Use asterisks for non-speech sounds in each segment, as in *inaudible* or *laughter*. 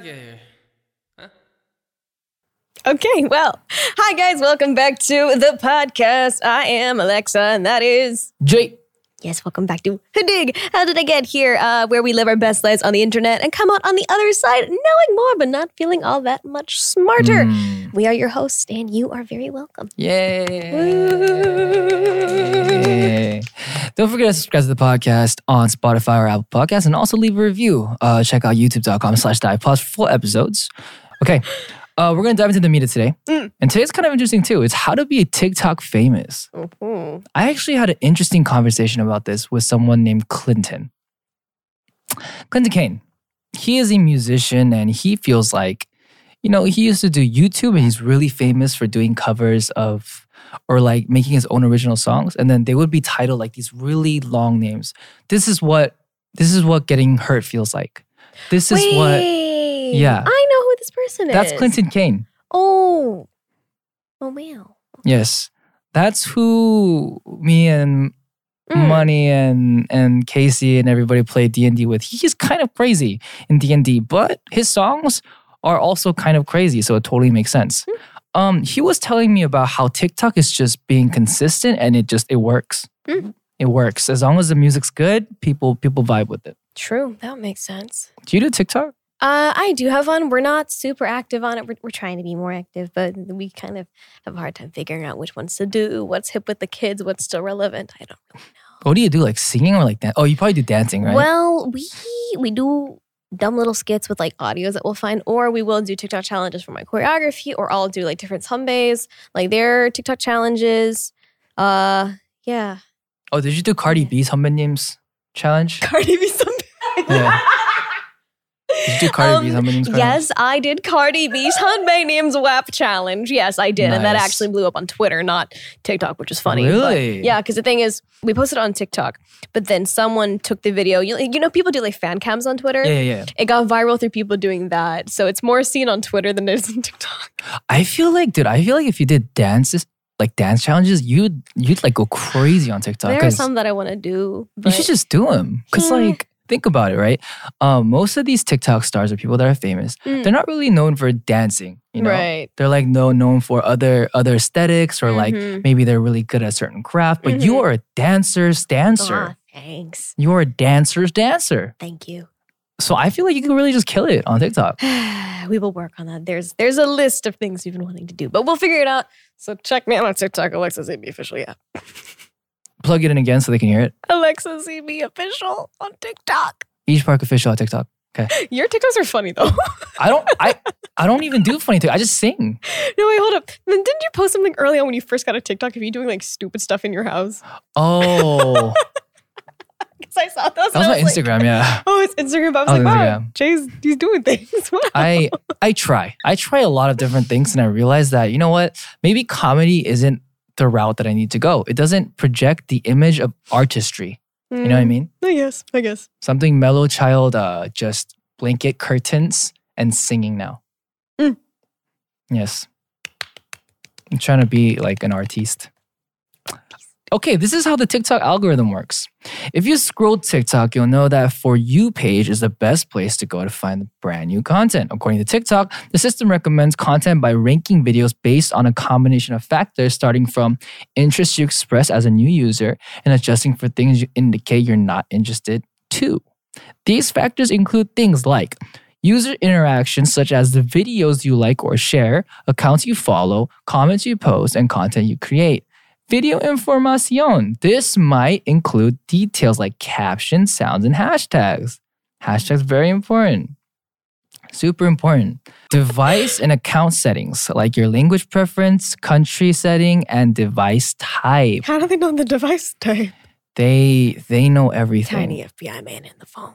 yeah. Okay, well, hi guys, welcome back to the podcast. I am Alexa, and that is Jae. yes, welcome back to Dig. How did I get here? Uh, where we live our best lives on the internet and come out on the other side knowing more, but not feeling all that much smarter. Mm, We are your hosts, and you are very welcome. Yay. Don't forget to subscribe to the podcast on Spotify or Apple Podcasts and also leave a review. Uh, check out youtube.com slash divepods for full episodes. Okay. Uh, we're going to dive into the media today. Mm. And today's kind of interesting too. It's how to be a TikTok famous. Mhm. I actually had an interesting conversation about this with someone named Clinton. Clinton Kane. He is a musician and he feels like, you know, he used to do YouTube and he's really famous for doing covers of or like making his own original songs. And then they would be titled like these really long names. This is what this is what getting hurt feels like. This is Wait, what yeah. I know who this person is. that's Clinton Kane. Oh, oh wow. Yes. That's who me and Mm. Money and and Casey and everybody play D and D with. He's kind of crazy in D and D, but his songs are also kind of crazy, so it totally makes sense. Hmm. Um, he was telling me about how TikTok is just being consistent and it just it works. Mhm. It works as long as the music's good. People people vibe with it. True, that makes sense. Do you do TikTok? Uh, I do have one. We're not super active on it. We're, we're trying to be more active, but we kind of have a hard time figuring out which ones to do, what's hip with the kids, what's still relevant. I don't really What do you do? Like singing or like that? Oh, you probably do dancing, right? Well, we we do dumb little skits with like audios that we'll find, or we will do TikTok challenges for my choreography, or I'll do like different sunbays, like their TikTok challenges. Uh, yeah. Oh, did you do Cardi. B's Humba Names challenge? *laughs* Cardi B Sunbae. Yeah. Did you do Cardi um, B's Yes. I did Cardi B's Handmade Names WAP challenge. Yes, I did, nice. and that actually blew up on Twitter, not TikTok, which is funny. Really? But, yeah, because the thing is, we posted on TikTok, but then someone took the video. You, you know, people do like fan cams on Twitter. Yeah, yeah, yeah. It got viral through people doing that, so it's more seen on Twitter than it is on TikTok. I feel like, dude, I feel like if you did dances, like dance challenges, you'd you'd like go crazy on TikTok. There are some that I want to do. you should just do them because hmm. like think about it, right? Um, most of these TikTok stars or people that are famous, Mm. they're not really known for dancing. You know, right. they're like no known for other other aesthetics or like Mhm. maybe they're really good at a certain craft. But you Mhm. are a dancer's dancer. Ah, thanks. You are a dancer's dancer. Thank you. So I feel like you can really just kill it on TikTok. *sighs* we will work on that. There's there's a list of things we've been wanting to do, but we'll figure it out. So check me out on TikTok, Alexa ZB official. Yeah, Plug it in again so they can hear it. Alexa ZB official on TikTok. Jae Park official on TikTok. Okay. *laughs* Your TikToks are funny though. I don't I I don't even do funny TikTok. I just sing. no, wait, hold up. Then didn't you post something early on when you first got a TikTok of you doing like stupid stuff in your house? Oh, *laughs* Because I saw those. that was my was like, Instagram. Yeah, *laughs* oh, it's Instagram. But I was Oh, like, wow, Instagram. Jae's he's doing things. Wow. I I try. I try a lot of different things, and I realize that you know what? Maybe comedy isn't the route that I need to go. It doesn't project the image of artistry. You know what I mean? Mm, I guess. I guess. Something mellow child, uh, just blanket curtains and singing now. Mm. Yes, I'm trying to be like an artiste. Okay, this is how the TikTok algorithm works. If you scroll TikTok, you'll know that For You page is the best place to go to find brand new content. According to TikTok, the system recommends content by ranking videos based on a combination of factors, starting from interests you express as a new user and adjusting for things you indicate you're not interested to. These factors include things like user interactions, such as the videos you like or share, accounts you follow, comments you post, and content you create. Video información. This might include details like captions, sounds, and hashtags. Hashtags very important. Super important. Device and account settings, like your language preference, country setting, and device type. How do they know the device type? They they know everything. Tiny FBI man in the phone.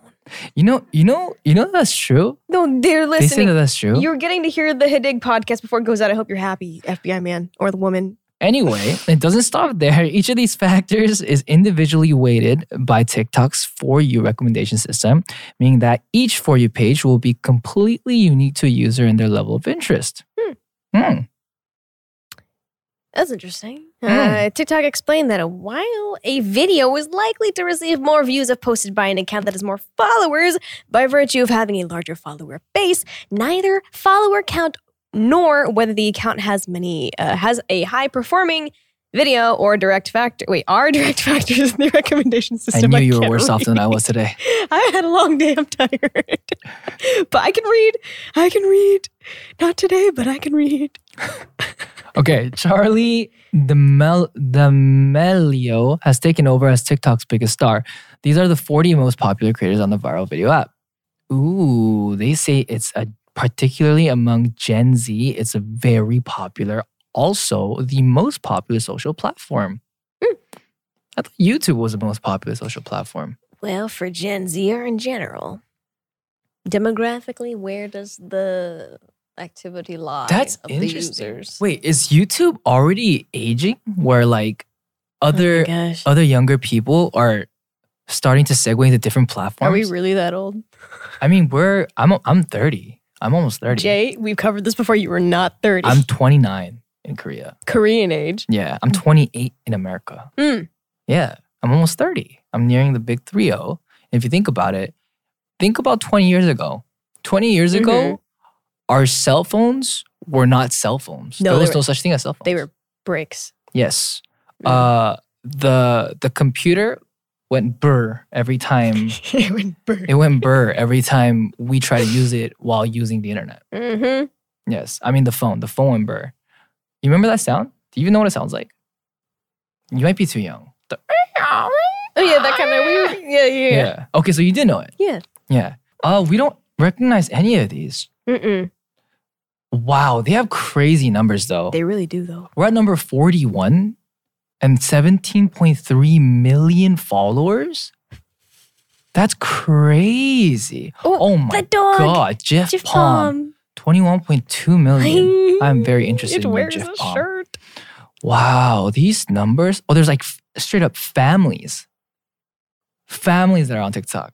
You know, you know, you know that's true. No, they're listening. They say listening. that that's true. You're getting to hear the Hidig podcast before it goes out. I hope you're happy, FBI man or the woman. Anyway, it doesn't stop there. Each of these factors is individually weighted by TikTok's For You recommendation system, meaning that each For You page will be completely unique to a user and their level of interest. Hmm. Hmm. That's interesting. Hmm. Uh, TikTok explained that while a video is likely to receive more views if posted by an account that has more followers, by virtue of having a larger follower base, neither follower count nor whether the account has many uh, has a high performing video or direct factor. Wait, are *laughs* direct factors in the recommendation system? I knew you were can't worse off than I was today. *laughs* I had a long day. I'm tired, *laughs* but I can read. I can read. Not today, but I can read. Okay, Charli D'Amel- D'Amelio has taken over as TikTok's biggest star. These are the 40 most popular creators on the viral video app. Ooh, they say it's a particularly among Gen Z, it's a very popular, also the most popular social platform. Hmm. I thought YouTube was the most popular social platform. Well, for Gen Z or in general, demographically, where does the activity lie? That's of interesting. The users? Wait, is YouTube already aging where like Oh other gosh. other younger people are starting to segue into different platforms? Are we really that old? I mean, we're I'm I'm 30. I'm almost 30. Jae, we've covered this before. You were not 30. I'm 29 in Korea. Korean age. Yeah, I'm 28 in America. Mm. Yeah, I'm almost 30. I'm nearing the big 3-0. If you think about it, think about 20 years ago. 20 years Mhm. ago, our cell phones were not cell phones. No, there was were- no such thing as cell phones. They were bricks. Yes. Mm. Uh the the computer went burr every time *laughs* it went burn. it went burr every time we try to use it while using the internet. Mm-hmm. Yes. I mean the phone. The phone went burr. You remember that sound? Do you even know what it sounds like? You might be too young. The- Oh yeah, that kind of weird. Yeah, yeah, yeah. yeah. Okay, so you did know it. Yeah. Yeah. Uh we don't recognize any of these. Mm-mm. Wow, they have crazy numbers though. They really do though. We're at number 41 and 17.3 million followers. That's crazy. Oh, Oh my god, Jeff, Jeff Palm, Palm. 21.2 million. *laughs* I'm very It interested in wears Jeff Palm. shirt. Wow, these numbers. Oh, there's like f- straight up families. Families that are on TikTok.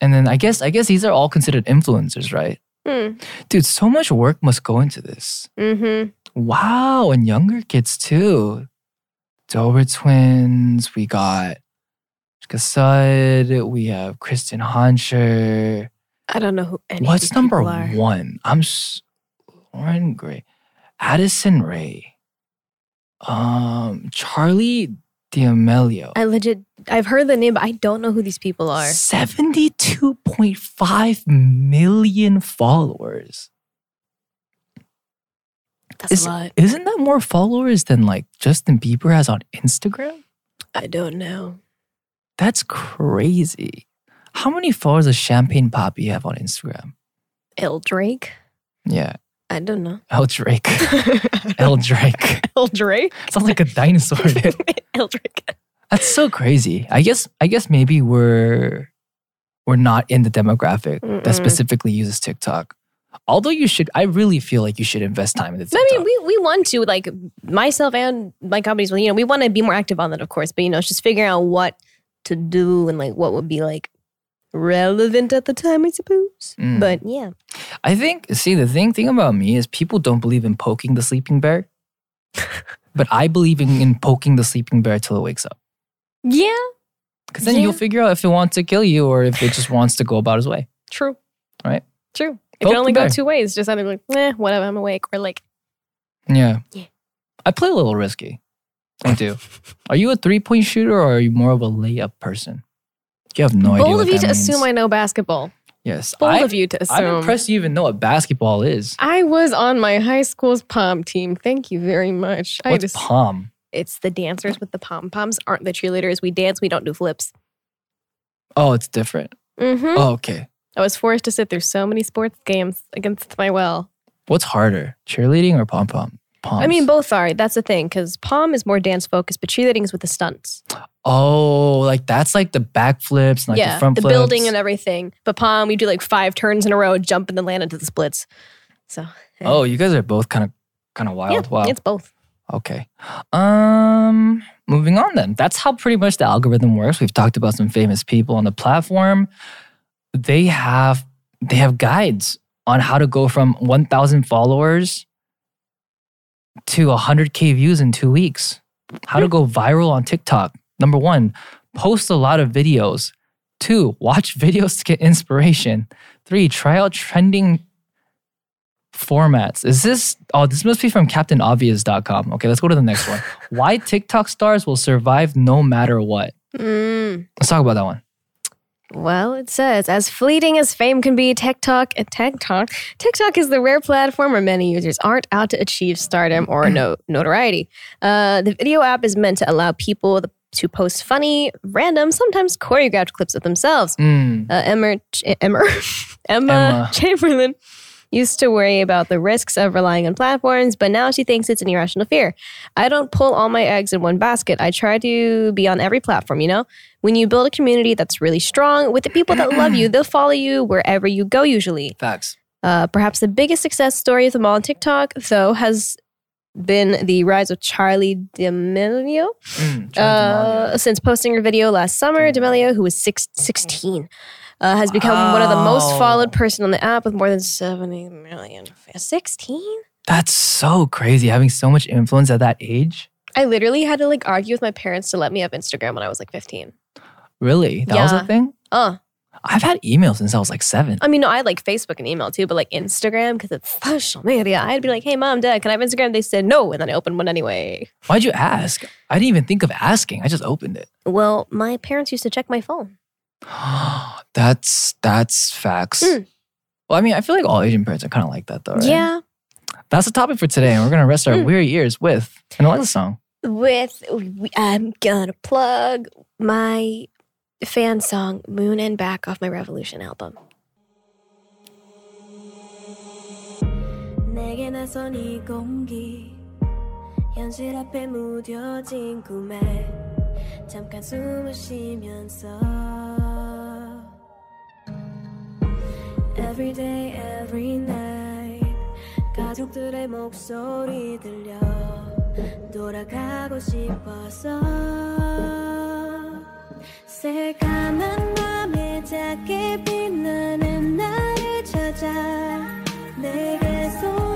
And then I guess I guess these are all considered influencers, right? Mm. Dude, so much work must go into this. Mm-hmm. Wow, and younger kids too. Dobre twins. We got Gasud. We have Kristen Hancher. I don't know who any What's number one? I'm s- Loren Gray, Addison Rae, um, Charli D'Amelio. I legit, I've heard the name, but I don't know who these people are. Seventy-two point five million followers. That's Is- a lot. Isn't that more followers than like Justin Bieber has on Instagram? I don't know. That's crazy. How many followers does Champagne Papi have on Instagram? El Drake? Yeah, I don't know. *laughs* El Drake. El Drake. El Drake? Sounds like a dinosaur. *laughs* El Drake. That's so crazy. I guess. I guess maybe we're we're not in the demographic Mm-mm. that specifically uses TikTok. Although you should, I really feel like you should invest time in the TikTok. I mean, we, we want to, like myself and my companies, well, you know, we want to be more active on that, of course, but, you know, it's just figuring out what to do and like what would be like relevant at the time, I suppose. Mm. But yeah. I think. See, the thing thing about me is people don't believe in poking the sleeping bear, *laughs* but I believe in, in poking the sleeping bear till it wakes up. Yeah. Because then Yeah. you'll figure out if it wants to kill you or if it just wants to go about its way. True. Right. True. It Poke can only go two ways. Just either like, eh, whatever, I'm awake, or like, Yeah. Yeah. I play a little risky. I do. *laughs* are you a three point shooter or are you more of a layup person? You have no idea. bold what of you to assume. I know basketball. Yes. Bold I, of you to assume. I'm impressed you even know what basketball is. I was on my high school's pom team. Thank you very much. I What's just, palm? It's the dancers with the pom poms, aren't the cheerleaders. We dance, we don't do flips. Oh, it's different. Mm-hmm. Oh, okay. I was forced to sit through so many sports games against my will. What's harder, cheerleading or pom pom? Palms. I mean, both are. That's the thing, because pom is more dance focused, but cheerleading is with the stunts. Oh, like that's like the backflips, and like yeah, the front flips. the flips. building and everything. But pom, we do like five turns in a row, jump and then land into the splits. So, yeah. Oh, you guys are both kind of kind of wild. yeah, wow. it's both. Okay. Um moving on then. That's how pretty much the algorithm works. We've talked about some famous people on the platform. They have they have guides on how to go from 1000 followers to 100K views in two weeks. How to go viral on TikTok. Number one, post a lot of videos. Two, watch *laughs* videos to get inspiration. Three, try out trending formats. Is this, oh, this must be from CaptainObvious.com. Okay, let's go to the next one. *laughs* Why TikTok stars will survive no matter what. Mm. Let's talk about that one. Well, it says, as fleeting as fame can be, TikTok, uh, TikTok, TikTok is the rare platform where many users aren't out to achieve stardom or no, *clears throat* notoriety. Uh, the video app is meant to allow people to post funny, random, sometimes choreographed clips of themselves. Mm. Uh, Emma, Ch- Emma, *laughs* Emma, Emma. Chamberlain used to worry about the risks of relying on platforms, but now she thinks it's an irrational fear. I don't pull all my eggs in one basket. I try to be on every platform, you know? When you build a community that's really strong with the people that love you, they'll follow you wherever you go, usually. Facts. Uh, perhaps the biggest success story of them all on TikTok, though, has been the rise of Charli D'Amelio. Mm, Charli Uh, since posting her video last summer, D'Amelio, who was six, 16, uh, has become one of the most followed person on the app with more than 70 million. fans. 16? That's so crazy having so much influence at that age. I literally had to like argue with my parents to let me have Instagram when I was like 15. Really? That was a thing? Uh, I've had email since I was like seven. I mean, no, I had like Facebook and email too, but like Instagram because it's social media. I'd be like, hey, mom, dad, can I have Instagram? They said no. And then I opened one anyway. Why'd you ask? I didn't even think of asking. I just opened it. Well, my parents used to check my phone. *gasps* that's that's facts. Mm. Well, I mean, I feel like all Asian parents are kind of like that, though, right? Yeah. That's the topic for today, and we're gonna rest our Mm. weary ears with an Alexa song. with we- I'm gonna plug my fan song Moon and Back off my Revolution album. 내게 나선 이 공기 현실 앞에 무뎌진 꿈에 잠깐 숨을 쉬면서 Every day, every night. 가족들의 목소리 들려 돌아가고 싶어서. 새까만 밤에 작게 빛나는 나를 찾아 내게 손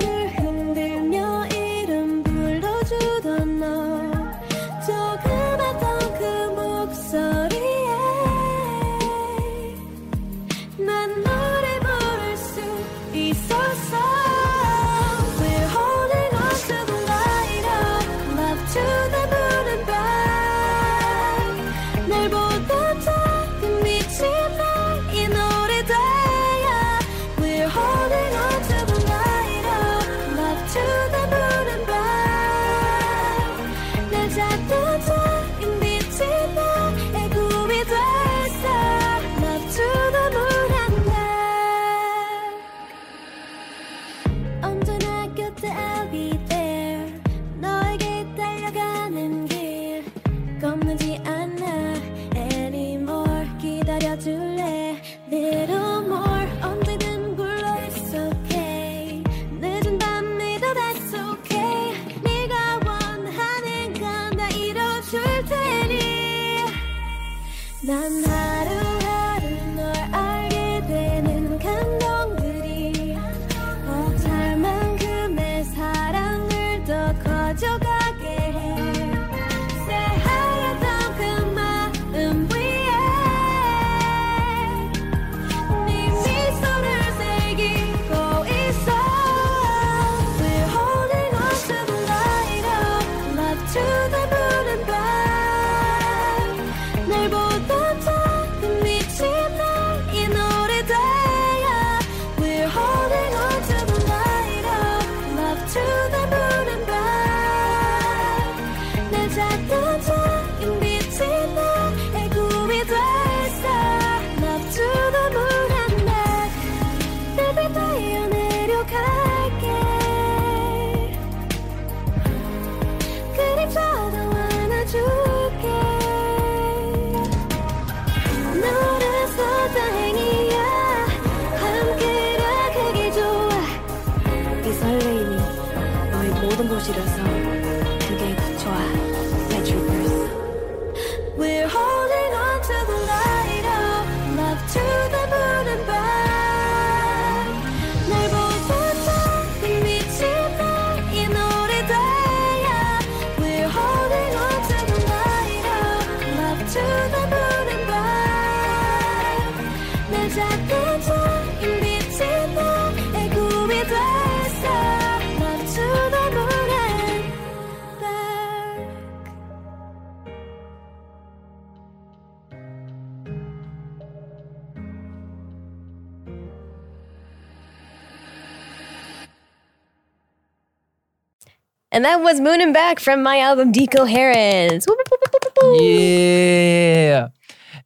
모 And that was Moon and Back from my album Decoherence. Yeah.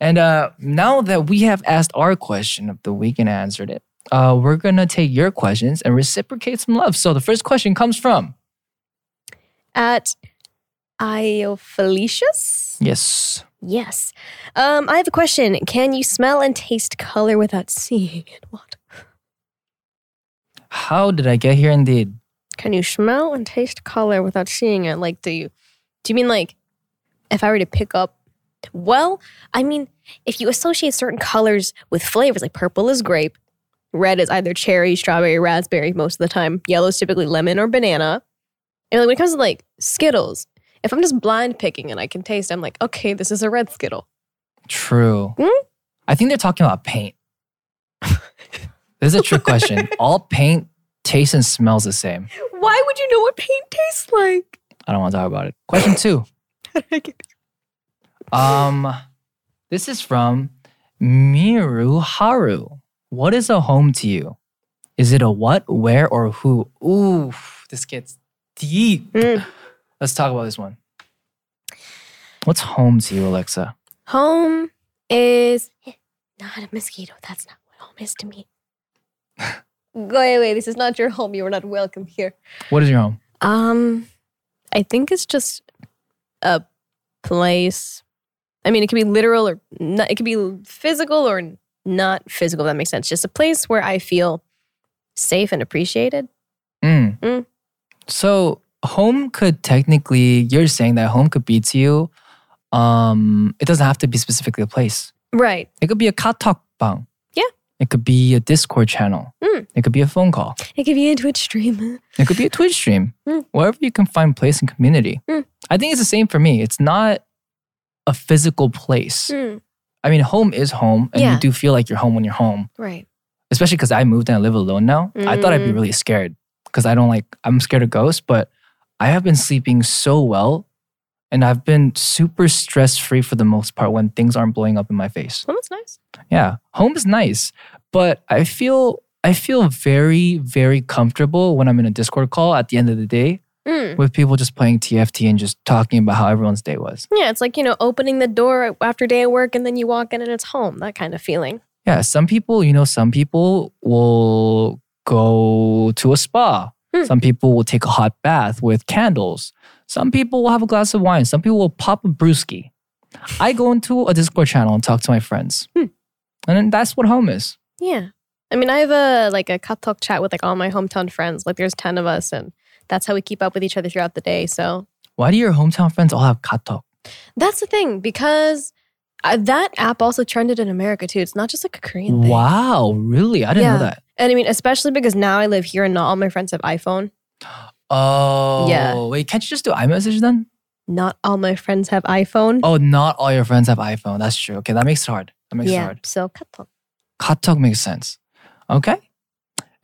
And uh, now that we have asked our question of the week and answered it, uh, we're gonna take your questions and reciprocate some love. So the first question comes from At Iofelicious? yes, Yes. Um, I have a question. Can you smell and taste color without seeing it? What? how did I get here? Indeed, Can you smell and taste color without seeing it? Like, do you? Do you mean like, if I were to pick up? Well, I mean, if you associate certain colors with flavors, like purple is grape, red is either cherry, strawberry, raspberry most of the time. Yellow is typically lemon or banana. And like, when it comes to like Skittles, if I'm just blind picking and I can taste, I'm like, okay, this is a red Skittle. true. Hmm? I think they're talking about paint. *laughs* this is a trick question. *laughs* All paint tastes and smells the same. Why would you know what paint tastes like? I don't want to talk about it. Question two. *laughs* Um, this is from Miru Haru. What is a home to you? Is it a what, where, or who? Ooh, this gets deep. Mm. Let's talk about this one. What's home to you, Alexa? Home is not a mosquito. That's not what home is to me. *laughs* Go away. This is not your home. You are not welcome here. What is your home? Um, I think it's just a place. I mean, it could be literal or not, it could be physical or not physical. If that makes sense. Just a place where I feel safe and appreciated. Mm. Mm. So home could technically, you're saying that home could be to you. Um, it doesn't have to be specifically a place. Right. It could be a katok bang. Yeah. It could be a Discord channel. Mm. It could be a phone call. It could be a Twitch stream. It could be a Twitch stream. Mm. Wherever you can find place and community. Mm. I think it's the same for me. It's not a physical place. Mm, I mean, home is home, and Yeah. you do feel like you're home when you're home. right. Especially because I moved and I live alone now. I thought I'd be Mm. really scared because I don't like. I'm scared of ghosts, but I have been sleeping so well, and I've been super stress free for the most part when things aren't blowing up in my face. Well, that's nice. Yeah, home is nice, but I feel I feel very very comfortable when I'm in a Discord call at the end of the day Mm. with people just playing TFT and just talking about how everyone's day was. Yeah, it's like, you know, opening the door after day of work and then you walk in and it's home, that kind of feeling. Yeah, some people, you know, some people will go to a spa. Hmm. Some people will take a hot bath with candles. Some people will have a glass of wine. Some people will pop a brewski. I go into a Discord channel and talk to my friends. Hmm. And then that's what home is. Yeah. I mean, I have a like a katok chat with like all my hometown friends. Like there's 10 of us and that's how we keep up with each other throughout the day. So Why do your hometown friends all have katok? that's the thing because uh, that app also trended in America too. It's not just like a Korean thing. Wow, really? I didn't Yeah. know that. And I mean, especially because now I live here and not all my friends have iPhone. Oh, Yeah. Wait, can't you just do iMessage then? Not all my friends have iPhone. Oh, not all your friends have iPhone. That's true. Okay, that makes it hard. That makes it yeah. hard. So cut talk. Katok makes sense. Okay.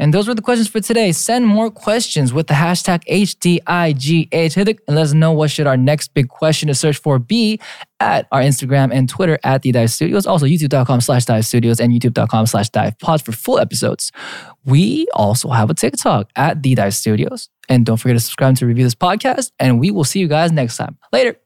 And those were the questions for today. Send more questions with the hashtag HDIGH. And let us know what should our next big question to search for be at our Instagram and Twitter at The Dive Studios. Also youtube.com slash dive studios and youtube.com slash dive pods for full episodes. We also have a TikTok at The Dive Studios. And don't forget to subscribe to review this podcast. And we will see you guys next time. Later.